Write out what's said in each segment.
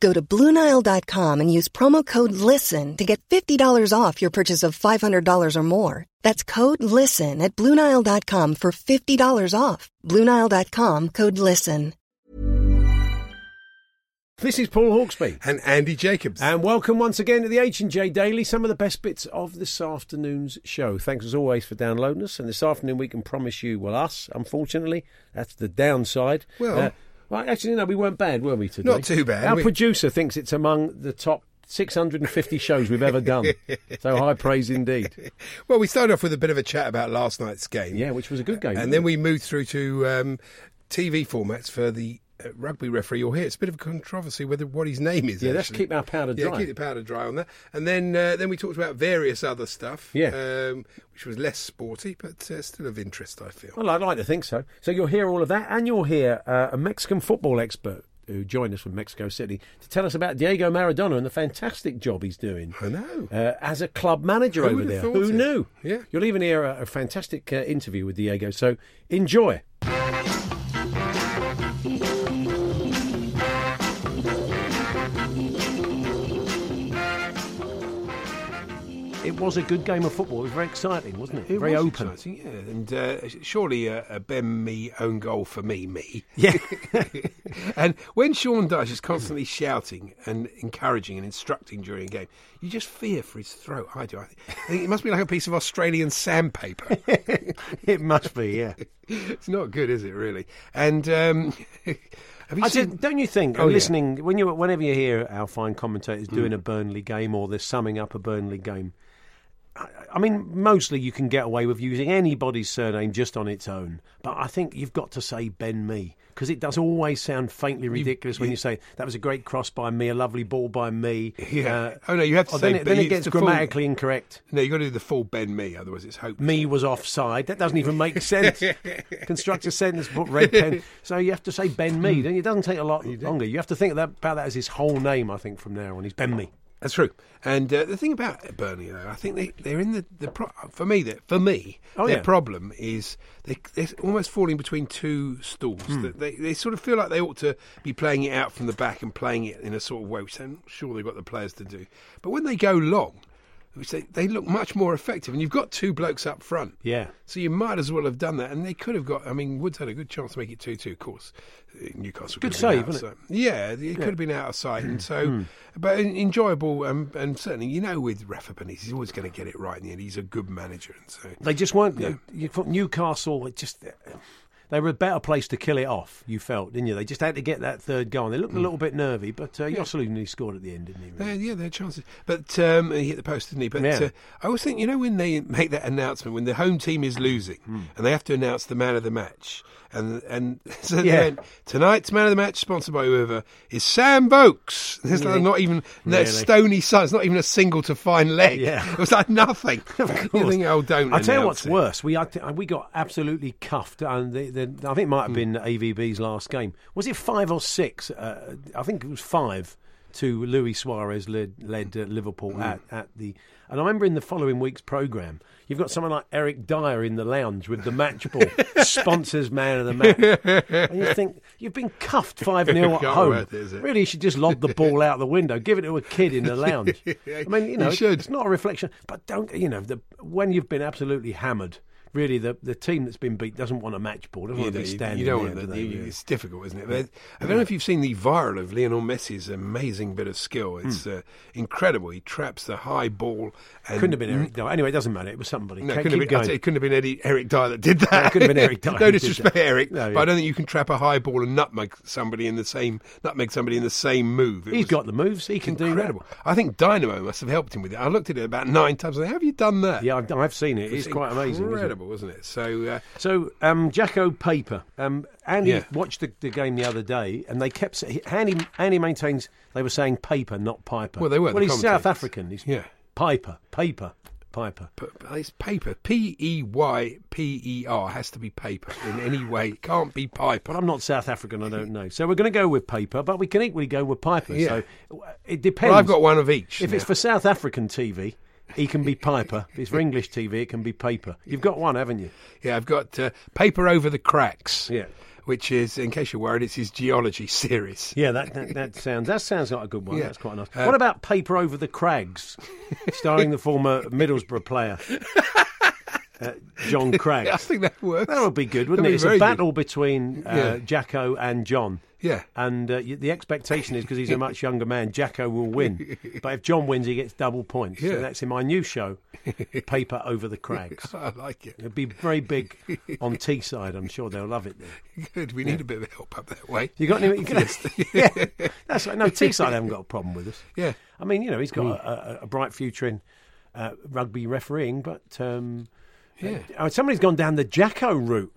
Go to BlueNile.com and use promo code LISTEN to get $50 off your purchase of $500 or more. That's code LISTEN at BlueNile.com for $50 off. BlueNile.com code LISTEN. This is Paul Hawksbee. And Andy Jacobs. And welcome once again to the H&J Daily, some of the best bits of this afternoon's show. Thanks as always for downloading us. And this afternoon we can promise you, well, us, unfortunately, that's the downside. Well- Uh, well, actually, no, we weren't bad, were we, today? Not too bad. Our We- producer thinks it's among the top 650 shows we've ever done. so high praise indeed. Well, we started off with a bit of a chat about last night's game. Yeah, which was a good game. And then it? we moved through to um, TV formats for the rugby referee you'll hear. It's a bit of a controversy whether what his name is. Yeah, let's keep our powder dry. Yeah, keep the powder dry on that. And then uh, then we talked about various other stuff. Yeah. Um, which was less sporty, but uh, still of interest, I feel. Well, I'd like to think so. So you'll hear all of that, and you'll hear uh, a Mexican football expert who joined us from Mexico City to tell us about Diego Maradona and the fantastic job he's doing. I know. Uh, as a club manager Who over there. Who it? knew? Yeah. You'll even hear a, a fantastic uh, interview with Diego. So enjoy. It was a good game of football. It was very exciting, wasn't it? It very was open. exciting, yeah. And uh, surely a, a Ben Mee own goal for me, me. Yeah. and when Sean Dyche is constantly shouting and encouraging and instructing during a game, you just fear for his throat. I do. I think, it must be like a piece of Australian sandpaper. it must be, yeah. it's not good, is it? Really? And um, have you I seen? said, don't you think, Oh, and yeah. listening, when you, whenever you hear our fine commentators Mm. doing a Burnley game or they're summing up a Burnley game, I, mean, mostly you can get away with using anybody's surname just on its own. But I think you've got to say Ben Mee because it does always sound faintly ridiculous when you say that was a great cross by me, a lovely ball by me. Yeah. Uh, oh, no, you have to say then it, Ben- then it gets the full- grammatically incorrect. No, you have got to do the full Ben Mee, otherwise it's hopeless. Me was offside. That doesn't even make sense. Construct a sentence, put red pen. So you have to say Ben Mee. Then it doesn't take a lot longer. You have to think about that as his whole name. I think from now on, he's Ben Mee. That's true. And uh, the thing about Burnley, though, I think they, they're in the, the pro- for me that for me Oh, their yeah. problem is they, they're almost falling between two stools. That They, they sort of feel like they ought to be playing it out from the back and playing it in a sort of way, which I'm sure they've got the players to do. But when they go long, which they, they look much more effective, and you've got two blokes up front. Yeah. So you might as well have done that, and they could have got. I mean, Woods had a good chance to make it two-two. Of course, Newcastle. Good could save, wasn't sight. Yeah, it could have been out of sight, and so, hmm. but enjoyable, and, and certainly, you know, with Rafa Benitez, he's always going to get it right in the end. He's a good manager, and so They just weren't. Yeah. You Newcastle. It just uh, they were a better place to kill it off. You felt, didn't you? They just had to get that third goal. And they looked a little bit nervy, but uh, nearly scored at the end, didn't he? Uh, really? yeah, they had chances. But um, he hit the post, didn't he? But Yeah. uh, I always think, you know, when they make that announcement, when the home team is losing Hmm. and they have to announce the man of the match, and and so Yeah. then tonight's man of the match, sponsored by whoever, is Sam Vokes. There's like not even that Really? stony sun. It's not even a single to fine leg. Yeah. it was like nothing. Of You think, oh, don't. I tell you what's it. worse. We we got absolutely cuffed, and the, the, I think it might have been AVB's last game. Was it five or six? Uh, I think it was five. To Luis Suarez led, led uh, Liverpool at, at the, and I remember in the following week's program, you've got someone like Eric Dier in the lounge with the match ball, sponsors man of the match, and you think you've been cuffed five 0 at home. worth it, is it? Really, you should just lob the ball out the window, give it to a kid in the lounge. I mean, you know, You it's not a reflection, but don't you know the when you've been absolutely hammered. Really the the team that's been beat doesn't want a match ball. Doesn't You, want to be standing you don't there, want do that. you- It's difficult, isn't it? But I don't know if you've seen the viral of Lionel Messi's amazing bit of skill. It's Hmm. uh, incredible. He traps the high ball. And Couldn't have been Eric. Dier. Anyway, it doesn't matter. It was somebody. No, couldn't, have been, I'd going. say it couldn't have been Eddie, Eric Dier that did that. No, it could have been Eric Dier no disrespect. Eric, No, but. I don't think you can trap a high ball and nutmeg somebody in the same nutmeg somebody in the same move. It He's got the moves. He can do that. incredible. I think Dynamo must have helped him with it. I looked at it about nine times. I think, How have you done that? Yeah, I've, I've seen it. It's, It's quite amazing. it? Incredible, wasn't it? So uh, So, um, Jacko Paper. Um, Andy Yeah. watched the, the game the other day, and they kept. Andy, Andy maintains they were saying Paper, not Piper. Well, they were, Well, the he's South. African. He's Yeah. Piper, Paper, Piper. It's paper. P E Y P E R has to be paper in any way. It can't be piper. But I'm not South African. I don't know. So we're going to go with Paper, but we can equally go with Piper. Yeah. So it depends. Well, I've got one of each. If it's for South African TV, he can be Piper. if it's for English TV, it can be Paper. You've got one, haven't you? yeah, I've got uh, paper over the cracks. Yeah. Which is, in case you're worried, it's his geology series. Yeah, that, that that sounds that sounds like a good one. Yeah. That's quite nice. Uh, what about Paper Over the Crags, starring the former Middlesbrough player uh, John Craig. I think that works. That would be good, wouldn't That'd it? It's a very good. battle between uh, Yeah. Jacko and John. Yeah. And uh, the expectation is because he's a much younger man, Jacko will win. But if John wins, he gets double points. Yeah. So that's in my new show, Paper Over the Crags. I like it. It'll be very big on Teesside. I'm sure they'll love it there. Good. We need a bit of help up that way. You got any? You can, yeah, that's right. No, Teesside haven't got a problem with us. Yeah. I mean, you know, he's got a, a, a bright future in uh, rugby refereeing, but um, Yeah. uh, somebody's gone down the Jacko route.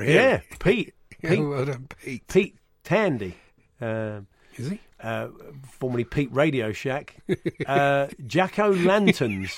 Yeah, Pete, Yeah, Pete, well done, Pete. Pete Tandy, um, Is he? uh, formerly Pete Radio Shack, uh, Jacko Lanterns,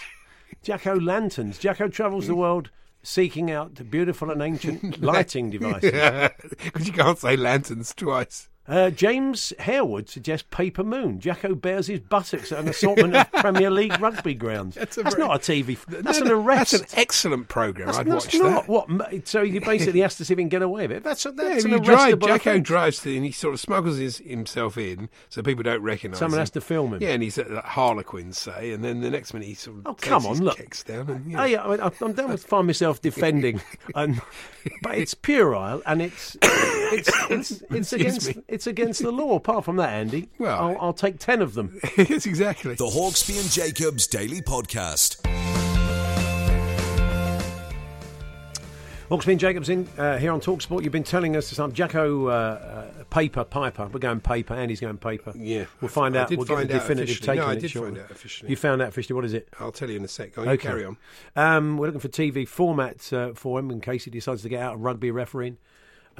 Jacko Lanterns. Jacko travels the world seeking out beautiful and ancient lighting devices. Because you can't say lanterns twice. Uh, James Harewood suggests Paper Moon. Jacko bears his buttocks at an assortment of Premier League rugby grounds. That's, a very- not a TV. That's No, an arrest. That's an excellent program. That's, I'd that's watch not that. what. So he basically has to see if he can get away with it. That's a, Yeah, that's you an drive, Jacko drives to, and he sort of smuggles his, himself in so people don't recognise him. Someone him. has to film him. Yeah, and he's at like, Harlequins, say, and then the next minute he sort of Oh, come on, look. kicks down. And, you know. yeah, I mean, I'm done with find myself defending, and, but it's puerile and it's it's it's, it's against. It's against the law. Apart from that, Andy, Well, I'll, I'll take ten of them. yes, exactly. The Hawksbee and Jacobs Daily Podcast. Hawksbee and Jacobs in uh, here on Talksport. You've been telling us some Jacko uh, uh, paper piper. We're going paper. Andy's going paper. Yeah. we'll find I out. we'll find get the out definitive officially. take No, on I it did shortly. find out officially. You found out officially. What is it? I'll tell you in a sec. Oh, you Okay. carry on. Um, we're looking for TV formats uh, for him in case he decides to get out of rugby refereeing.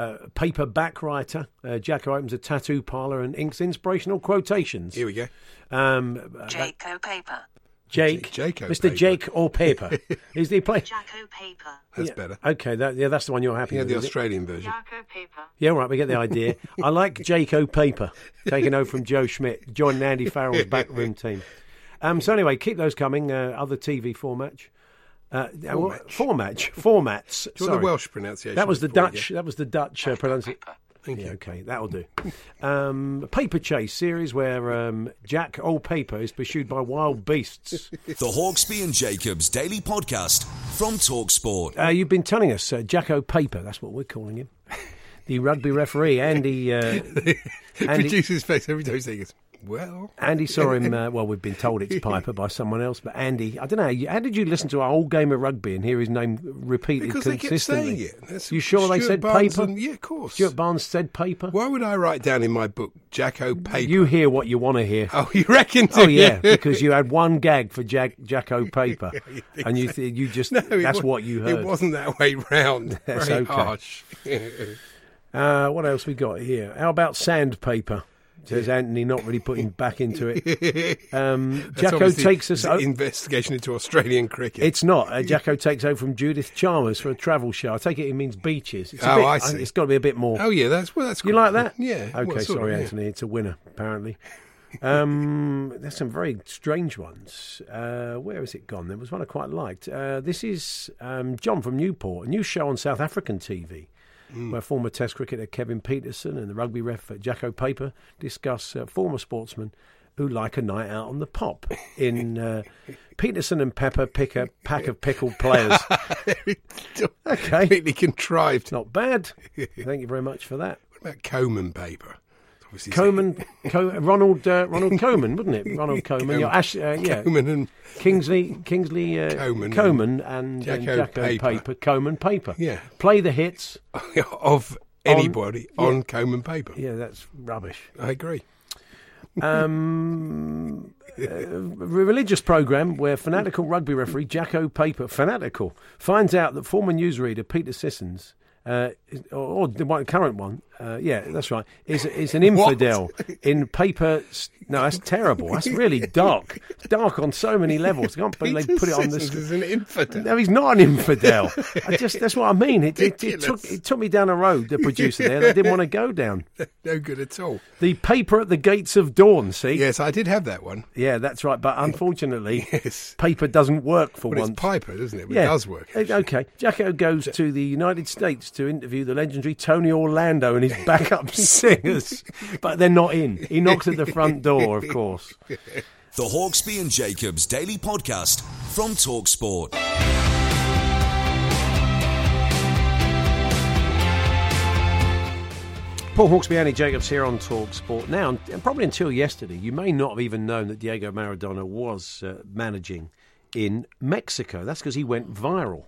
Uh, paper back writer. Uh, Jacko opens a tattoo parlour and inks inspirational quotations. Here we go. Um, uh, Jaco Paper. Jake, Jaco Mr. Paper. Jake or Paper. is the play? Jaco Paper. That's Yeah. better. Okay, that, yeah, that's the one you're happy Yeah, with. the is it? Australian version. Jaco Paper. Yeah, right. we get the idea. I like Jake Paper, taking over from Joe Schmidt, joining Andy Farrell's backroom team. Um, so anyway, keep those coming. Uh, other TV format, uh, Formatch. format, formats. Do you want sorry. the Welsh pronunciation? That was the Dutch. That was the Dutch uh, pronunciation. Thank Yeah, you. okay, that'll do. Um, Paper Chase series where um, Jack Old Paper is pursued by wild beasts. The Hawksbee and Jacobs Daily Podcast from Talksport. Uh, you've been telling us uh, Jacko Paper. That's what we're calling him. The rugby referee, Andy. Uh, Andy, Producer's face every time he says, well. Andy saw him. Uh, well, we've been told it's Piper by someone else, but Andy, I don't know. you- How did you listen to our whole game of rugby and hear his name repeated Because they kept consistently? saying it. That's- you sure they said Barnes Paper? and- yeah, of course. Stuart Barnes said Paper. Why would I write down in my book Jacko Paper? You hear what you want to hear. Oh, you reckon? Oh yeah, because you had one gag for Jack Jacko Paper, and you th- you just No, that's wa- what you heard. It wasn't that way round. That's Very okay. harsh. Uh, what else we got here? How about sandpaper? Says Anthony, not really putting back into it. Um, Jacko takes us. investigation into Australian cricket. it's not. Uh, Jacko takes over from Judith Chalmers for a travel show. I take it it means beaches. It's Oh, bit, I see. It's got to be a bit more. oh yeah, that's well, that's you like that? Yeah. Okay, well, sorry, of, yeah. Anthony. It's a winner, apparently. Um, there's some very strange ones. Uh, where has it gone? There was one I quite liked. Uh, this is um, John from Newport, a new show on South African TV. Hmm. Where former Test cricketer Kevin Pietersen and the rugby ref Jacko Paper discuss uh, former sportsman who like a night out on the pop. In uh, Pietersen and Pepper pick a pack of pickled players. Okay. Completely contrived. Not bad. Thank you very much for that. What about Coman paper? Coman, Co- Ronald uh, Ronald Koeman, wouldn't it? Ronald Koeman. Your Ash, uh, yeah. Coman and Kingsley, Kingsley, uh, Coman Coman, and, and Jacko Jacko Paper. Paper. Coman Paper. Yeah. Play the hits. of anybody yeah. on Coman paper. Yeah, that's rubbish. I agree. Um, a religious program where fanatical rugby referee Jacko Paper, fanatical, finds out that former newsreader Peter Sissons, uh, or, or the one, current one, uh, yeah, that's right, is is an infidel in paper. No, that's terrible. That's really dark, dark on so many levels. I can't believe they put it on sc- is an infidel. No, he's not an infidel. I just that's what I mean. It, it, it took it took me down a road. The producer there, that I didn't want to go down. no good at all. The paper at the gates of dawn. See, Yes, I did have that one. yeah, that's right. But unfortunately, Yes. paper doesn't work for But once. it's Piper, doesn't it? But yeah, It does work. Uh, Okay, Jacko goes to the United States to interview the legendary Tony Orlando and his backup singers, but they're not in. He knocks at the front door, of course. The Hawksbee and Jacobs Daily Podcast from Talksport. Paul Hawksbee, Andy Jacobs here on Talk Sport. Now, and probably until yesterday, you may not have even known that Diego Maradona was uh, managing in Mexico. That's because he went viral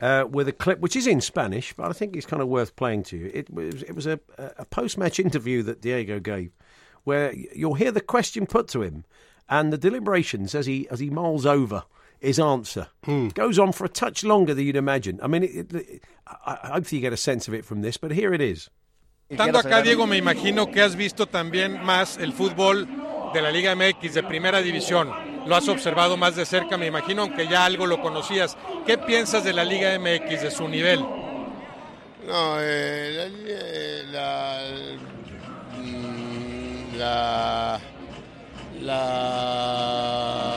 uh, with a clip, which is in Spanish, but I think it's kind of worth playing to you. It was, it was a, a post match interview that Diego gave where you'll hear the question put to him and the deliberations as he, as he mulls over his answer. Goes on for a touch longer than you'd imagine. I mean, it, it, I, I hope you get a sense of it from this, but here it is. Estando acá, Diego, me imagino que has visto también más el fútbol de la Liga MX de primera división. Lo has observado más de cerca, me imagino, aunque ya algo lo conocías. ¿Qué piensas de la Liga MX, de su nivel? No, eh, la, eh, la, mm, la, la,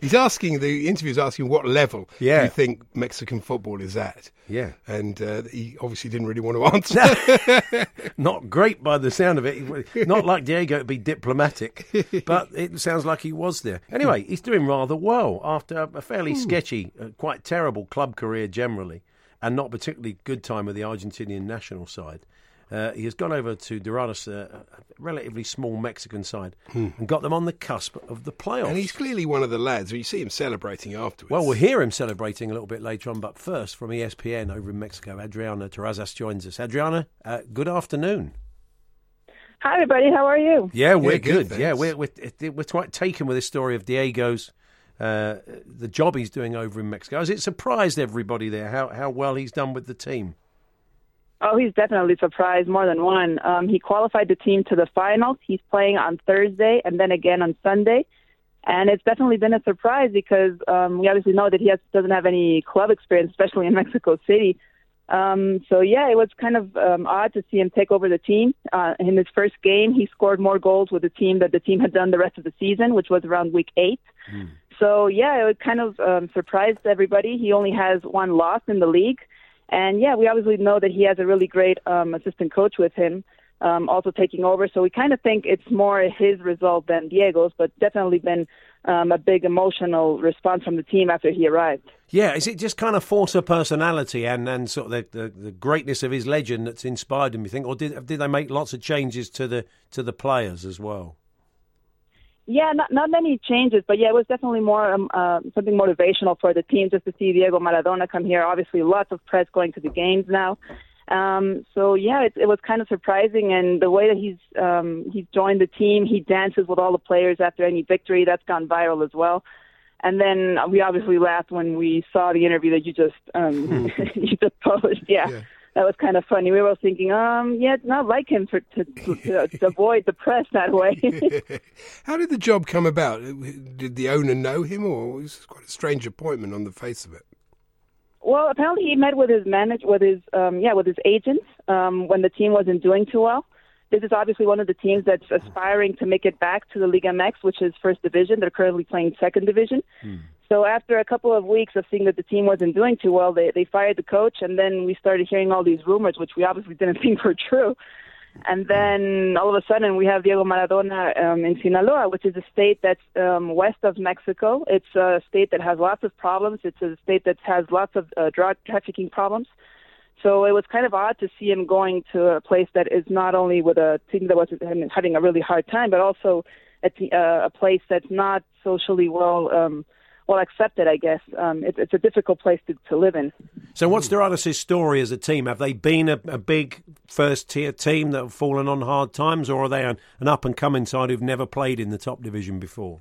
He's asking, the interview's asking what level Yeah. do you think Mexican football is at? Yeah. And uh, he obviously didn't really want to answer. Not great by the sound of it. Not like Diego to be diplomatic, but it sounds like he was there. Anyway, he's doing rather well after a fairly sketchy, uh, quite terrible club career generally, and not particularly good time with the Argentinian national side. Uh, he has gone over to Dorados, uh, a relatively small Mexican side, and got them on the cusp of the playoffs. and he's clearly one of the lads. You see him celebrating afterwards. Well, we'll hear him celebrating a little bit later on, but first from ESPN over in Mexico, Adriana Terrazas joins us. Adriana, uh, good afternoon. Hi, everybody. How are you? Yeah, we're Yeah, good, good. Yeah, we're, we're we're quite taken with this story of Diego's uh, the job he's doing over in Mexico. Has it surprised everybody there how how well he's done with the team? Oh, he's definitely surprised more than one. Um, he qualified the team to the finals. He's playing on Thursday and then again on Sunday. And it's definitely been a surprise because um, we obviously know that he has, doesn't have any club experience, especially in Mexico City. Um, so, yeah, it was kind of um, odd to see him take over the team. Uh, in his first game, he scored more goals with the team that the team had done the rest of the season, which was around week eight. So yeah, it kind of um, surprised everybody. He only has one loss in the league, and yeah, we obviously know that he has a really great um, assistant coach with him, um, also taking over. So we kind of think it's more his result than Diego's, but definitely been um, a big emotional response from the team after he arrived. Yeah, is it just kind of force of personality and, and sort of the, the, the greatness of his legend that's inspired him? You think, or did did they make lots of changes to the to the players as well? Yeah, not not many changes, but yeah, it was definitely more um, uh, something motivational for the team just to see Diego Maradona come here. Obviously, lots of press going to the games now. Um, so yeah, it, it was kind of surprising, and the way that he's um, he's joined the team, he dances with all the players after any victory. That's gone viral as well. And then we obviously laughed when we saw the interview that you just um, you just published. Yeah. Yeah. That was kind of funny. We were all thinking, um, yeah, it's not like him for, to, to, to, to avoid the press that way. How did the job come about? Did the owner know him, or was quite a strange appointment on the face of it? Well, apparently he met with his manage with his um, yeah with his agent um, when the team wasn't doing too well. This is obviously one of the teams that's aspiring to make it back to the Liga MX, which is first division. They're currently playing second division. So after a couple of weeks of seeing that the team wasn't doing too well, they they fired the coach, and then we started hearing all these rumors, which we obviously didn't think were true. And then all of a sudden we have Diego Maradona um, in Sinaloa, which is a state that's um, west of Mexico. It's a state that has lots of problems. It's a state that has lots of uh, drug trafficking problems. So it was kind of odd to see him going to a place that is not only with a team that was having a really hard time, but also a, t- uh, a place that's not socially well um, well accepted. I guess um, it's, it's a difficult place to, to live in. So, what's Dorados' story as a team? Have they been a, a big first tier team that have fallen on hard times, or are they an, an up and coming side who've never played in the top division before?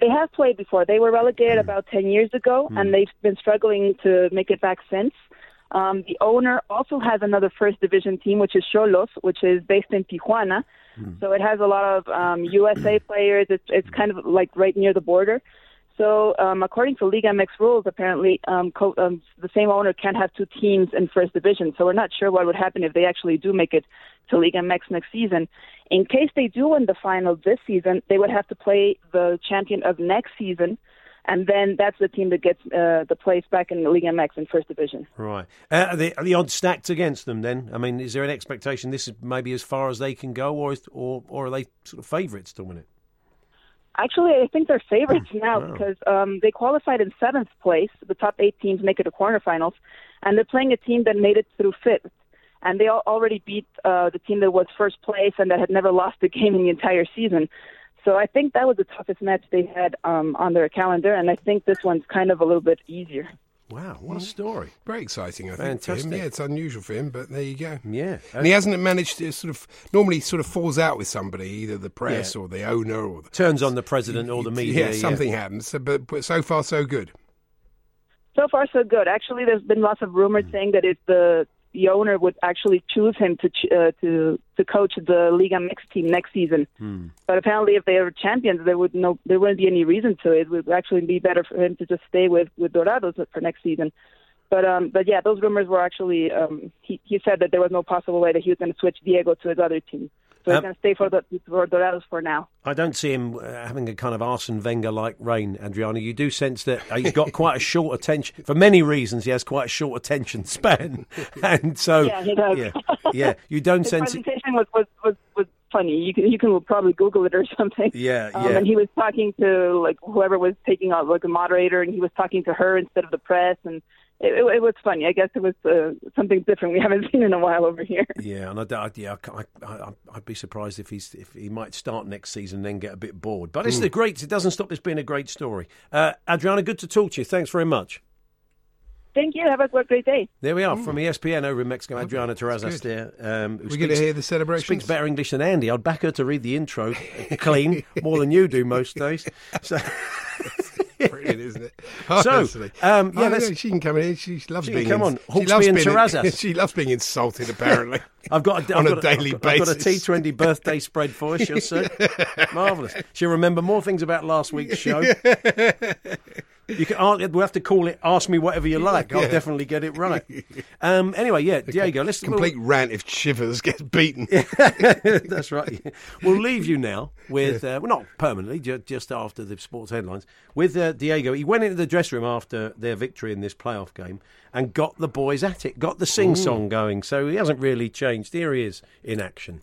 They have played before. They were relegated about 10 years ago, and they've been struggling to make it back since. Um, the owner also has another first division team, which is Xolos, which is based in Tijuana. So it has a lot of um, USA players. It's, it's kind of like right near the border. So um, according to Liga MX rules, apparently um, co- um, the same owner can't have two teams in first division. So we're not sure what would happen if they actually do make it to Liga MX next season. In case they do win the final this season, they would have to play the champion of next season, and then that's the team that gets uh, the place back in Liga MX in first division. Right. Uh, are, the, are the odds stacked against them then? I mean, is there an expectation this is maybe as far as they can go, or is, or, or are they sort of favourites to win it? Actually, I think they're favorites now Wow. because um, they qualified in seventh place. The top eight teams make it to quarterfinals, and they're playing a team that made it through fifth. And they al- already beat uh, the team that was first place and that had never lost a game in the entire season. So I think that was the toughest match they had um, on their calendar, and I think this one's kind of a little bit easier. Wow, what a mm. story. Very exciting, I think, for him. Fantastic. Yeah, it's unusual for him, but there you go. Yeah. And he hasn't managed to sort of normally sort of falls out with somebody, either the press Yeah. or the owner or the, Turns on the president or the media. Yeah, something happens. So, but, but so far so good. So far, so good. Actually, there's been lots of rumors mm. saying that if the the owner would actually choose him to uh, to to coach the Liga MX team next season. But apparently, if they are champions, there would no there wouldn't be any reason to. It would actually be better for him to just stay with with Dorados for next season. But um, but yeah, those rumors were actually um, he he said that there was no possible way that he was going to switch Diego to his other team. He's Um, going to stay for the for Dorados for now. I don't see him uh, having a kind of Arsene Wenger like reign, Adriana. You do sense that uh, he's got quite a short attention. For many reasons, he has quite a short attention span. and so, Yeah, he does. yeah, yeah, you don't His sense it. presentation was, was, was, was funny. You can you can probably Google it or something. Yeah, Um, yeah. and he was talking to like whoever was taking out like a moderator, and he was talking to her instead of the press, and it, it, it was funny. I guess it was uh, something different we haven't seen in a while over here. Yeah, and I, don't- yeah, I, I, I'd be surprised if he's if he might start next season and then get a bit bored. But it's Hmm. the great. It doesn't stop this being a great story. Uh, Adriana, good to talk to you. Thanks very much. Thank you. Have a great day. There we are from E ESPN over in Mexico. Adriana Terrazas there. Um, We're going to speaks- hear the celebrations. Speaks better English than Andy. I'd back her to read the intro uh, clean more than you do most days. So, Brilliant, isn't it? So, Honestly. um, yeah, Oh, that's- she can come in. She loves She being come on. She Hawksbee loves and being Terrazas. She loves being insulted. Apparently, I've got a, On I've a daily I've got, I've got a basis. T20 birthday spread for her. She'll say, marvelous. She'll remember more things about last week's show. You can, uh, we'll have to call it "Ask Me Whatever You Like." I'll Yeah. definitely get it right. Um, anyway, yeah, Diego, let's complete rant if Chivers gets beaten. That's right. We'll leave you now with, uh, well, not permanently, ju- just after the sports headlines, with uh, Diego. He went into the dressing room after their victory in this playoff game and got the boys at it, got the sing song going. So he hasn't really changed. Here he is in action.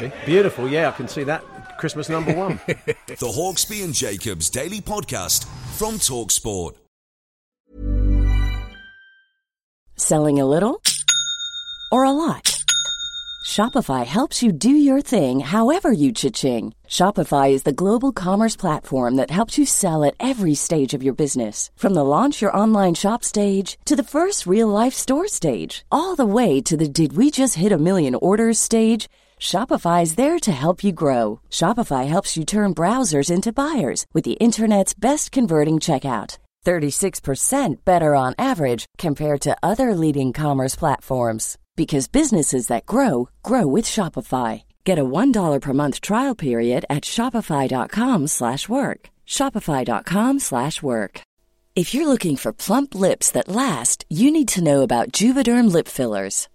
Yeah, it's catchy. Beautiful. Yeah, I can see that. Christmas number one. The Hawksbee and Jacobs Daily Podcast from Talksport. Selling a little or a lot? Shopify helps you do your thing however you cha-ching. Shopify is the global commerce platform that helps you sell at every stage of your business. From the launch your online shop stage to the first real life store stage, all the way to the did we just hit a million orders stage. Shopify is there to help you grow. Shopify helps you turn browsers into buyers with the internet's best converting checkout. 36% better on average compared to other leading commerce platforms because businesses that grow grow with Shopify. Get a $1 per month trial period at shopify.com/work. shopify.com/work. If you're looking for plump lips that last, you need to know about Juvederm lip fillers.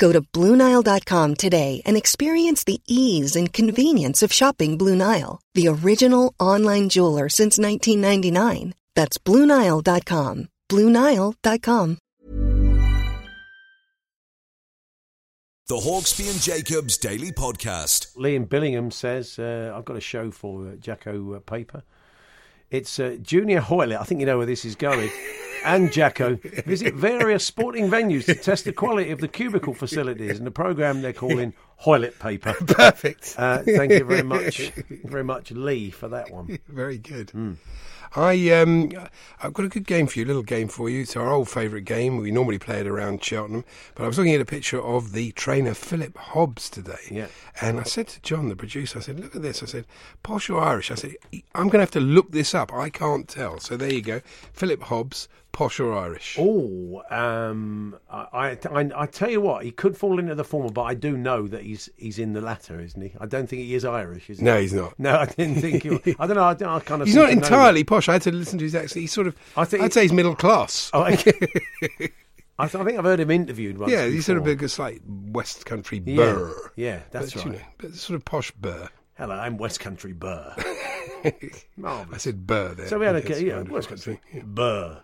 Go to BlueNile.com today and experience the ease and convenience of shopping Blue Nile, the original online jeweler since 1999. That's BlueNile.com. BlueNile.com. The Hawksbee and Jacobs Daily Podcast. Liam Billingham says, uh, I've got a show for uh, Jacko uh, Paper. It's uh, Junior Hoilett. I think you know where this is going. and Jacko visit various sporting venues to test the quality of the cubicle facilities and the program they're calling Hoylett Paper. Perfect. Uh, thank you very much, very much, Lee, for that one. Very good. I um, I've got a good game for you, a little game for you. It's our old favourite game. We normally play it around Cheltenham, but I was looking at a picture of the trainer Philip Hobbs today. Yeah. And I said to John, the producer, I said, "Look at this." I said, "Posh or Irish?" I said, "I'm going to have to look this up. I can't tell." So there you go, Philip Hobbs, posh or Irish? Oh, um, I, I, I tell you what, he could fall into the former, but I do know that he's he's in the latter, isn't he? I don't think he is Irish, is he? No, he's not. No, I didn't think he. Was. I don't know. I, don't- I kind of. He's not entirely posh. I had to listen to his accent. He's sort of. I think I'd say he's middle class. Oh, okay. I, th- I think I've heard him interviewed once. yeah, he's sort of before. a slight West Country burr. yeah, that's but, you right. know, but sort of posh burr. Hello, I'm West Country Burr. Marvellous. I said burr there. So we had a yeah, West Country think. Burr.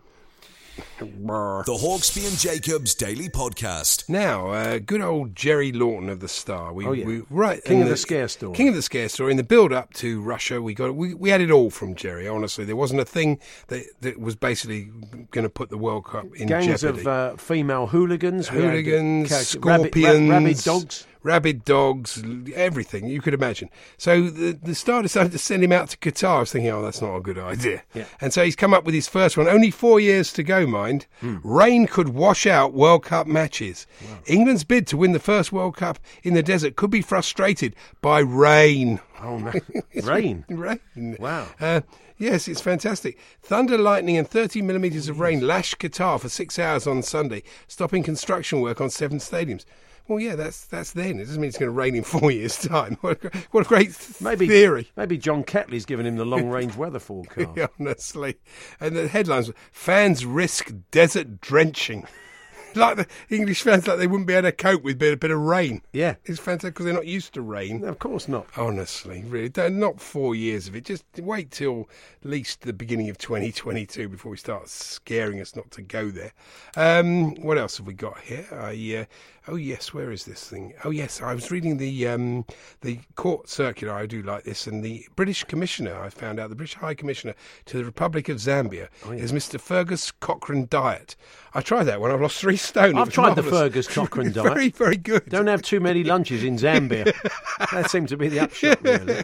The Hawksbee and Jacobs Daily Podcast. Now, uh, good old Jerry Lawton of the Star. We, Oh, yeah. we right King of the scare story. King of the scare story. In the build up to Russia, we got we, we had it all from Jerry. Honestly, there wasn't a thing that that was basically going to put the World Cup in Gangs jeopardy. of uh, female hooligans. We had, hooligans, ca- rabid- scorpions, ra- rabid dogs. Rabid dogs, everything you could imagine. So the the star decided to send him out to Qatar. I was thinking, oh, that's not a good idea. Yeah. And so he's come up with his first one. Only four years to go, mind. Hmm. Rain could wash out World Cup matches. England's bid to win the first World Cup in the desert could be frustrated by rain. Oh no, rain. rain. Wow. Uh, yes, it's fantastic. Thunder, lightning, and 30 millimetres of rain lashed Qatar for six hours on Sunday, stopping construction work on seven stadiums. Well, yeah, that's that's then. It doesn't mean it's going to rain in four years' time. What a, what a great th- Maybe theory. Maybe John Ketley's given him the long range weather forecast. Yeah, honestly. And the headlines fans risk desert drenching. Like the English fans, like they wouldn't be able to cope with a bit, a bit of rain. Yeah. It's fantastic because they're not used to rain. Of course not. Honestly, really, don't- not four years of it. Just wait till at least the beginning of 2022 before we start scaring us not to go there. Um, what else have we got here? I, uh, oh yes, where is this thing? Oh yes, I was reading the um, the court circular. I do like this, and the British Commissioner. I found out the British High Commissioner to the Republic of Zambia is Mr. Fergus Cochrane Dyet. I tried that one. I've lost three stone. I've tried the. Fergus Cochrane diet. Very, very good. Don't have too many lunches in Zambia. that seemed to be the upshot, really.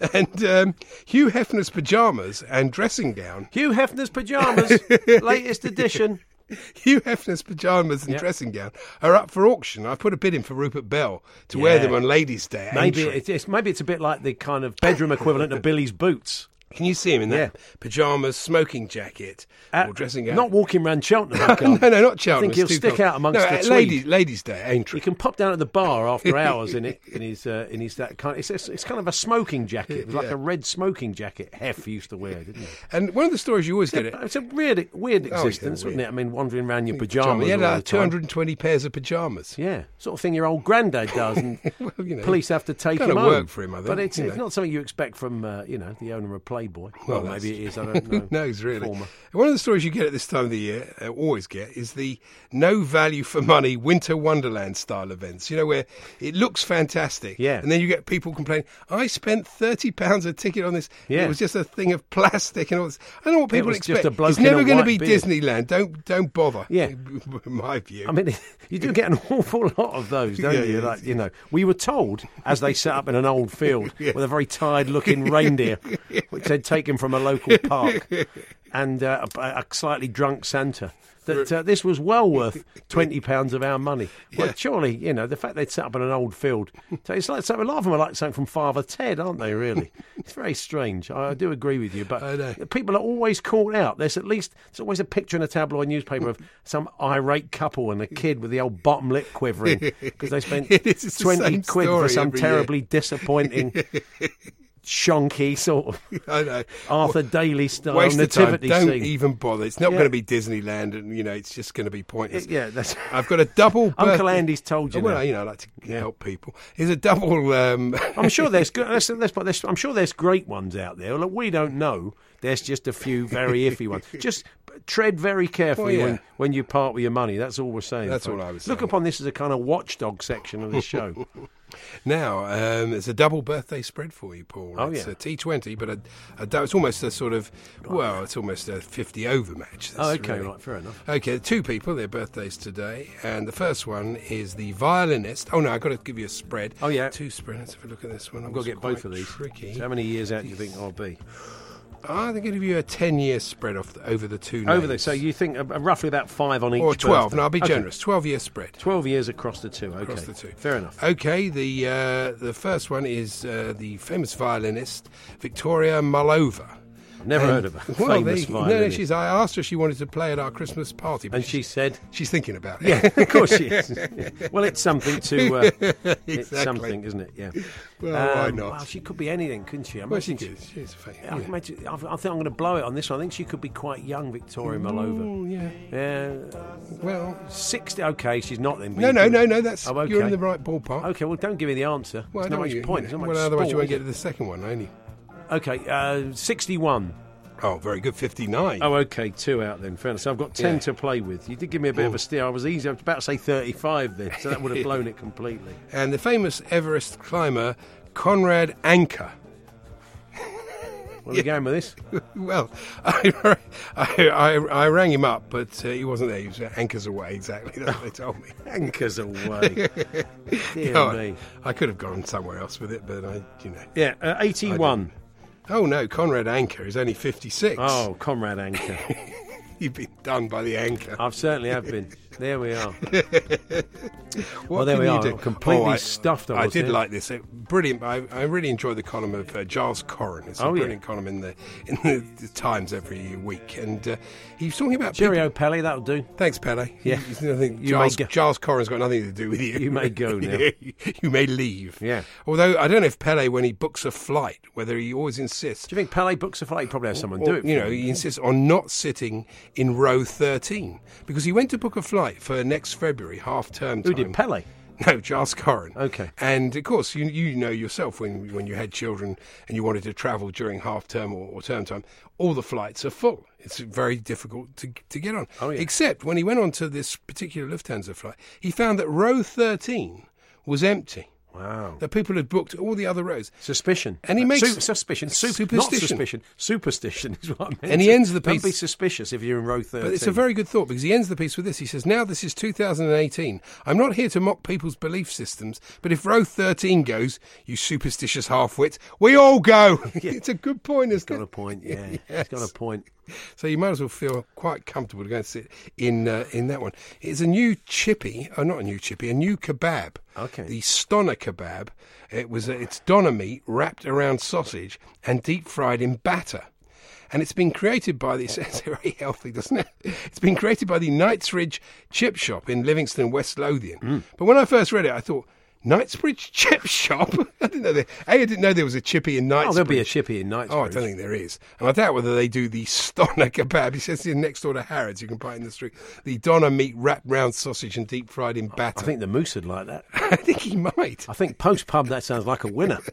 and um, Hugh Hefner's pajamas and dressing gown. Hugh Hefner's pajamas, latest edition. Hugh Hefner's pajamas and Yep. dressing gown are up for auction. I've put a bid in for Rupert Bell to wear them on Ladies' Day. Maybe it's, it's maybe it's a bit like the kind of bedroom equivalent of Billy's boots. Can you see him in that pajamas, smoking jacket, Uh, or dressing out? Not walking around Cheltenham. No, no, not Cheltenham. I think he'll stick cold. out amongst no, the uh, ladies, ladies' day, ain't He it? can pop down at the bar after hours in it in his uh, in his that kind. It's, it's, it's kind of a smoking jacket. It was like a red smoking jacket. Hef used to wear, didn't he? And one of the stories you always get it. It's a weird weird Oh, yeah, existence, wasn't it? I mean, wandering around your pajamas. He had all uh, the time. 220 pairs of pajamas. Yeah, sort of thing your old granddad does, and Well, you know, police have to take him work home. for him, I think, But it's, it's not something you expect from uh, you know the owner of Playboy. Well, Well, maybe it is. I don't know. Knows, really? Former. One of the stories you get at this time of the year, uh, always get, is the no value for money winter wonderland style events. You know, where it looks fantastic. Yeah. And then you get people complaining, I spent £30 a ticket on this. Yeah. It was just a thing of plastic and all this. I don't know what people was expect. just a bloke it's never going to be beard. Disneyland. Don't don't bother. Yeah. In my view. I mean, you do get an awful lot of those, don't Yeah, you? yeah, like, you know, we were told as they set up in an old field with a very tired-looking reindeer, which they'd taken from a local park, and uh, a, a slightly drunk Santa. That uh, this was well worth twenty pounds of our money. Well, Yeah. surely, you know, the fact they'd set up in an old field. So it's like something. A lot of them are like something from Father Ted, aren't they? Really, it's very strange. I, I do agree with you, but people are always caught out. There's at least there's always a picture in a tabloid newspaper of some irate couple and a kid with the old bottom lip quivering because they spent It is, it's the twenty quid for some every year. terribly disappointing, shonky sort of I know. Arthur Daly style Waste of time. nativity Don't scene. even bother. It's not Yeah. going to be Disneyland, and you know it's just going to be pointless. yeah, that's. I've got a double. Uncle Andy's told you Oh, well, now. you know, I like to help people. Is a double. Um, I'm sure there's good. Let's, let's put this. I'm sure there's great ones out there. Look, we don't know. There's just a few very iffy ones. Just tread very carefully Well, yeah. when, when you part with your money. That's all we're saying. That's all I was saying. Look upon this as a kind of watchdog section of the show. Now, um, it's a double birthday spread for you, Paul. Oh, it's yeah. a T20, but a, a, it's almost a sort of well, it's almost a 50 over match. oh, okay, really- right, fair enough. Okay, two people, their birthdays today, and the first one is the violinist. Oh no, I've got to give you a spread. Oh, yeah. two spread. Let's have a look at this one. I've got to get both of these. Tricky. So how many years out do you think I'll be? I'm going to give you a ten-year spread off the, over the two. Over names. So you think uh, roughly about five on each. or twelve? birthday. No, I'll be Okay. generous. Twelve-year spread. Twelve years across the two. Okay, Across the two. Fair enough. Okay, the uh, the first one is uh, the famous violinist Viktoria Mullova. Never And- heard of her. Well, Famous they, no, no, she's. I asked her if she wanted to play at our Christmas party, but And she said, she's thinking about it. "Yeah, of course she is." well, it's something to. Uh, It's Exactly. something, isn't it? Yeah. Well, why Um, not? Well, she could be anything, couldn't she? I Well, she is. She's a I, yeah. imagine, I, I think I'm going to blow it on this one. I think she could be quite young, Viktoria Mullova. Oh, yeah. Yeah, Well, sixty. Okay, she's not then. no, no, can- no, no. That's Oh, okay. you're in the right ballpark. Okay, well, don't give me the answer. Well, There's not much you- point. There's not much well, otherwise sport, you won't get to the second one, only. Okay, uh, sixty-one. Oh, very good. Fifty-nine. Oh, okay, two out then. Fair enough. So I've got ten Yeah. to play with. You did give me a bit of a steer. I was easy. I was about to say thirty-five then, so that would have blown it completely. And the famous Everest climber Conrad Anker. What are we going with this? Well, I, I, I, I rang him up, but uh, he wasn't there. He was uh, anchors away, exactly. That's what they told me. Anchors away. Dear No, me. I could have gone somewhere else with it, but I, you know. Yeah, uh, eighty-one. Oh no, Conrad Anker is only 56. Oh, Comrade Anchor. You've been done by the anchor. I've certainly have been. There we are. What well, there can we you are. do? Completely Oh, I- stuffed. I, I did like this. Uh, brilliant. I, I really enjoyed the column of uh, Giles Coren. It's a Oh, yeah. brilliant column in the in the, the Times every week, and uh, he was talking about Jerry people- O'Pelley. That'll do. Thanks, Pele. Yeah. You, nothing, You Giles, may go- Giles Coren's got nothing to do with you. You may go now. you may leave. Yeah. Although I don't know if Pele, when he books a flight, whether he always insists. Do you think Pele books a flight? He probably has someone or, do it. you know, him. he insists on not sitting in row 13 because he went to book a flight for next February, half term Who time. did Pele? No, Giles Coren. Okay. And of course, you you know yourself when when you had children and you wanted to travel during half term or, or term time, all the flights are full. It's very difficult to to get on. Oh, yeah. Except when he went on to this particular Lufthansa flight, he found that row 13 was empty. Wow. The people had booked all the other rows. Suspicion. And he Uh, makes- su- suspicion. Su- Not Superstition. suspicion. Superstition is what I meant. And he ends the Don't piece- be suspicious if you're in row 13. But it's a very good thought because he ends the piece with this. He says, Now this is 2018. I'm not here to mock people's belief systems, but if row 13 goes, you superstitious half-wits, we all go. it's a good point, isn't got it? a point, yeah. Yes. He's got a point. So you might as well feel quite comfortable to go and sit in uh, in that one. It's a new chippy, oh not a new chippy, a new kebab. Okay. The Stoner kebab. It was it's doner meat wrapped around sausage and deep fried in batter. And it's been created by the, it sounds very healthy, doesn't it? It's been created by the Knightsbridge Chip Shop in Livingston, West Lothian. Mm. But when I first read it, I thought, Knightsbridge Chip Shop? I didn't know there, A, I didn't know there was a chippy in Knightsbridge. Oh, there'll be a chippy in Knightsbridge. Oh, I don't think there is. And I doubt whether they do the Stoner kebab. He says it's next door to Harrods. You can buy it in the street. The Doner meat wrapped round sausage and deep fried in batter. I think the Moose would like that. I think he might. I think post pub that sounds like a winner.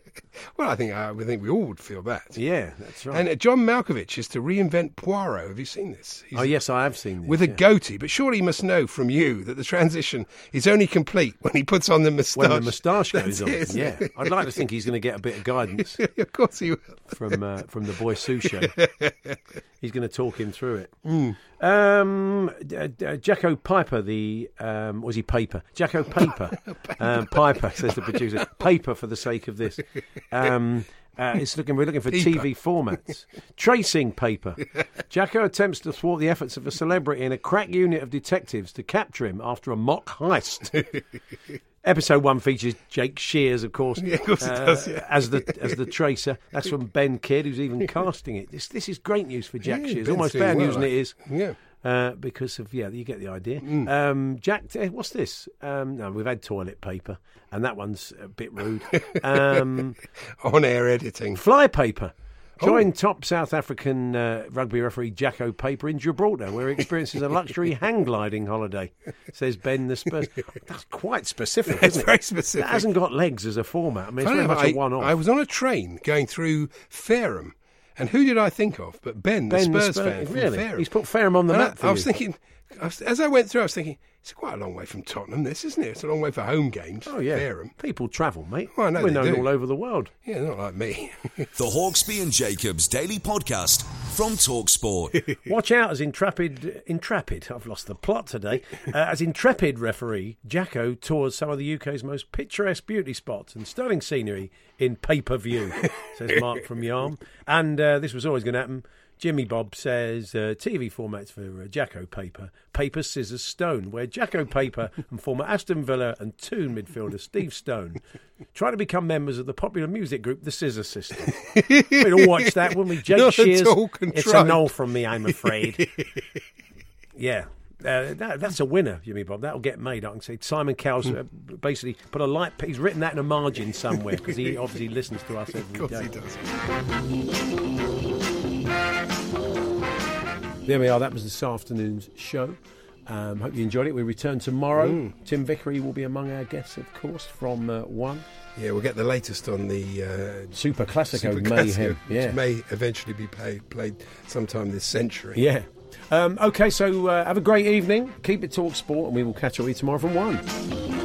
Well, I think uh, I think we all would feel that. Yeah, that's right. And uh, John Malkovich is to reinvent Poirot. Have you seen this? He's oh yes, I have seen this. with a goatee, but surely he must know from you that the transition is only complete when he puts on the moustache. When the moustache goes on. it, yeah, it? I'd like to think he's going to get a bit of guidance of course he will. from uh, from the boy Suchet. He's going to talk him through it. Hmm. Um, d- uh, Jacko Piper, the um, was he Paper? Jacko Paper, um, Piper says the producer. Paper for the sake of this. Um, uh, it's looking. We're looking for. TV formats. Tracing paper. Jacko attempts to thwart the efforts of a celebrity and a crack unit of detectives to capture him after a mock heist. Episode one features Jake Shears, of course, Yeah, of course it uh, does, yeah. as the as the tracer. That's from Ben Kidd, who's even casting it. This this is great news for Jack Yeah, Shears. Almost bad well, news than it eh? Yeah. Uh, because of yeah, you get the idea. Mm. Um, Jack, eh, what's this? Um, no, we've had toilet paper, and that one's a bit rude. Um, On air editing. fly paper. Oh. Join top South African uh, rugby referee Jacko Paper in Gibraltar, where he experiences a luxury hang gliding holiday. Says Ben the Spurs. That's quite specific, it? very specific. That hasn't got legs as a format. I mean, it's very much I, a one-off. I was on a train going through Fareham, and who did I think of? But Ben, Ben the the Spurs Spurs- fan from really? Fareham. He's put Fareham on the And map I, I was thinking, I was, as I went through, I was thinking, it's quite a long way from Tottenham. This isn't it? It's a long way for home games. Oh yeah, Fareham. people travel, mate. Well, I know We're known do. all over the world. Yeah, not like me. The Hawksbee and Jacobs Daily Podcast from Talksport. Watch out as intrepid, intrepid. I've lost the plot today. Uh, as intrepid referee, Jacko tours some of the UK's most picturesque beauty spots and stunning scenery in pay per view. Says Mark from Yarm. And uh, this was always going to happen. Jimmy Bob says uh, TV formats for uh, Jacko Paper, Paper Scissors Stone, where Jacko Paper and former Aston Villa and Toon midfielder Steve Stone try to become members of the popular music group The Scissor Sisters. We'd all watch that, wouldn't we? Jake Not Shears. It's a no from me, I'm afraid. yeah. Uh, that, that's a winner, Jimmy Bob. That'll get made. I can see Simon Cowell's uh, basically put a light. He's written that in a margin somewhere because he obviously listens to us every of day. he does. There we are. That was this afternoon's show. Um, hope you enjoyed it. We return tomorrow. Mm. Tim Vickery will be among our guests, of course, from uh, one Yeah, we'll get the latest on the uh, Super Classico Super Mayhem. Classico, Yeah, which may eventually be played, played sometime this century. yeah. Um, okay, so uh, have a great evening. Keep it talk sport, and we will catch up with you tomorrow from one.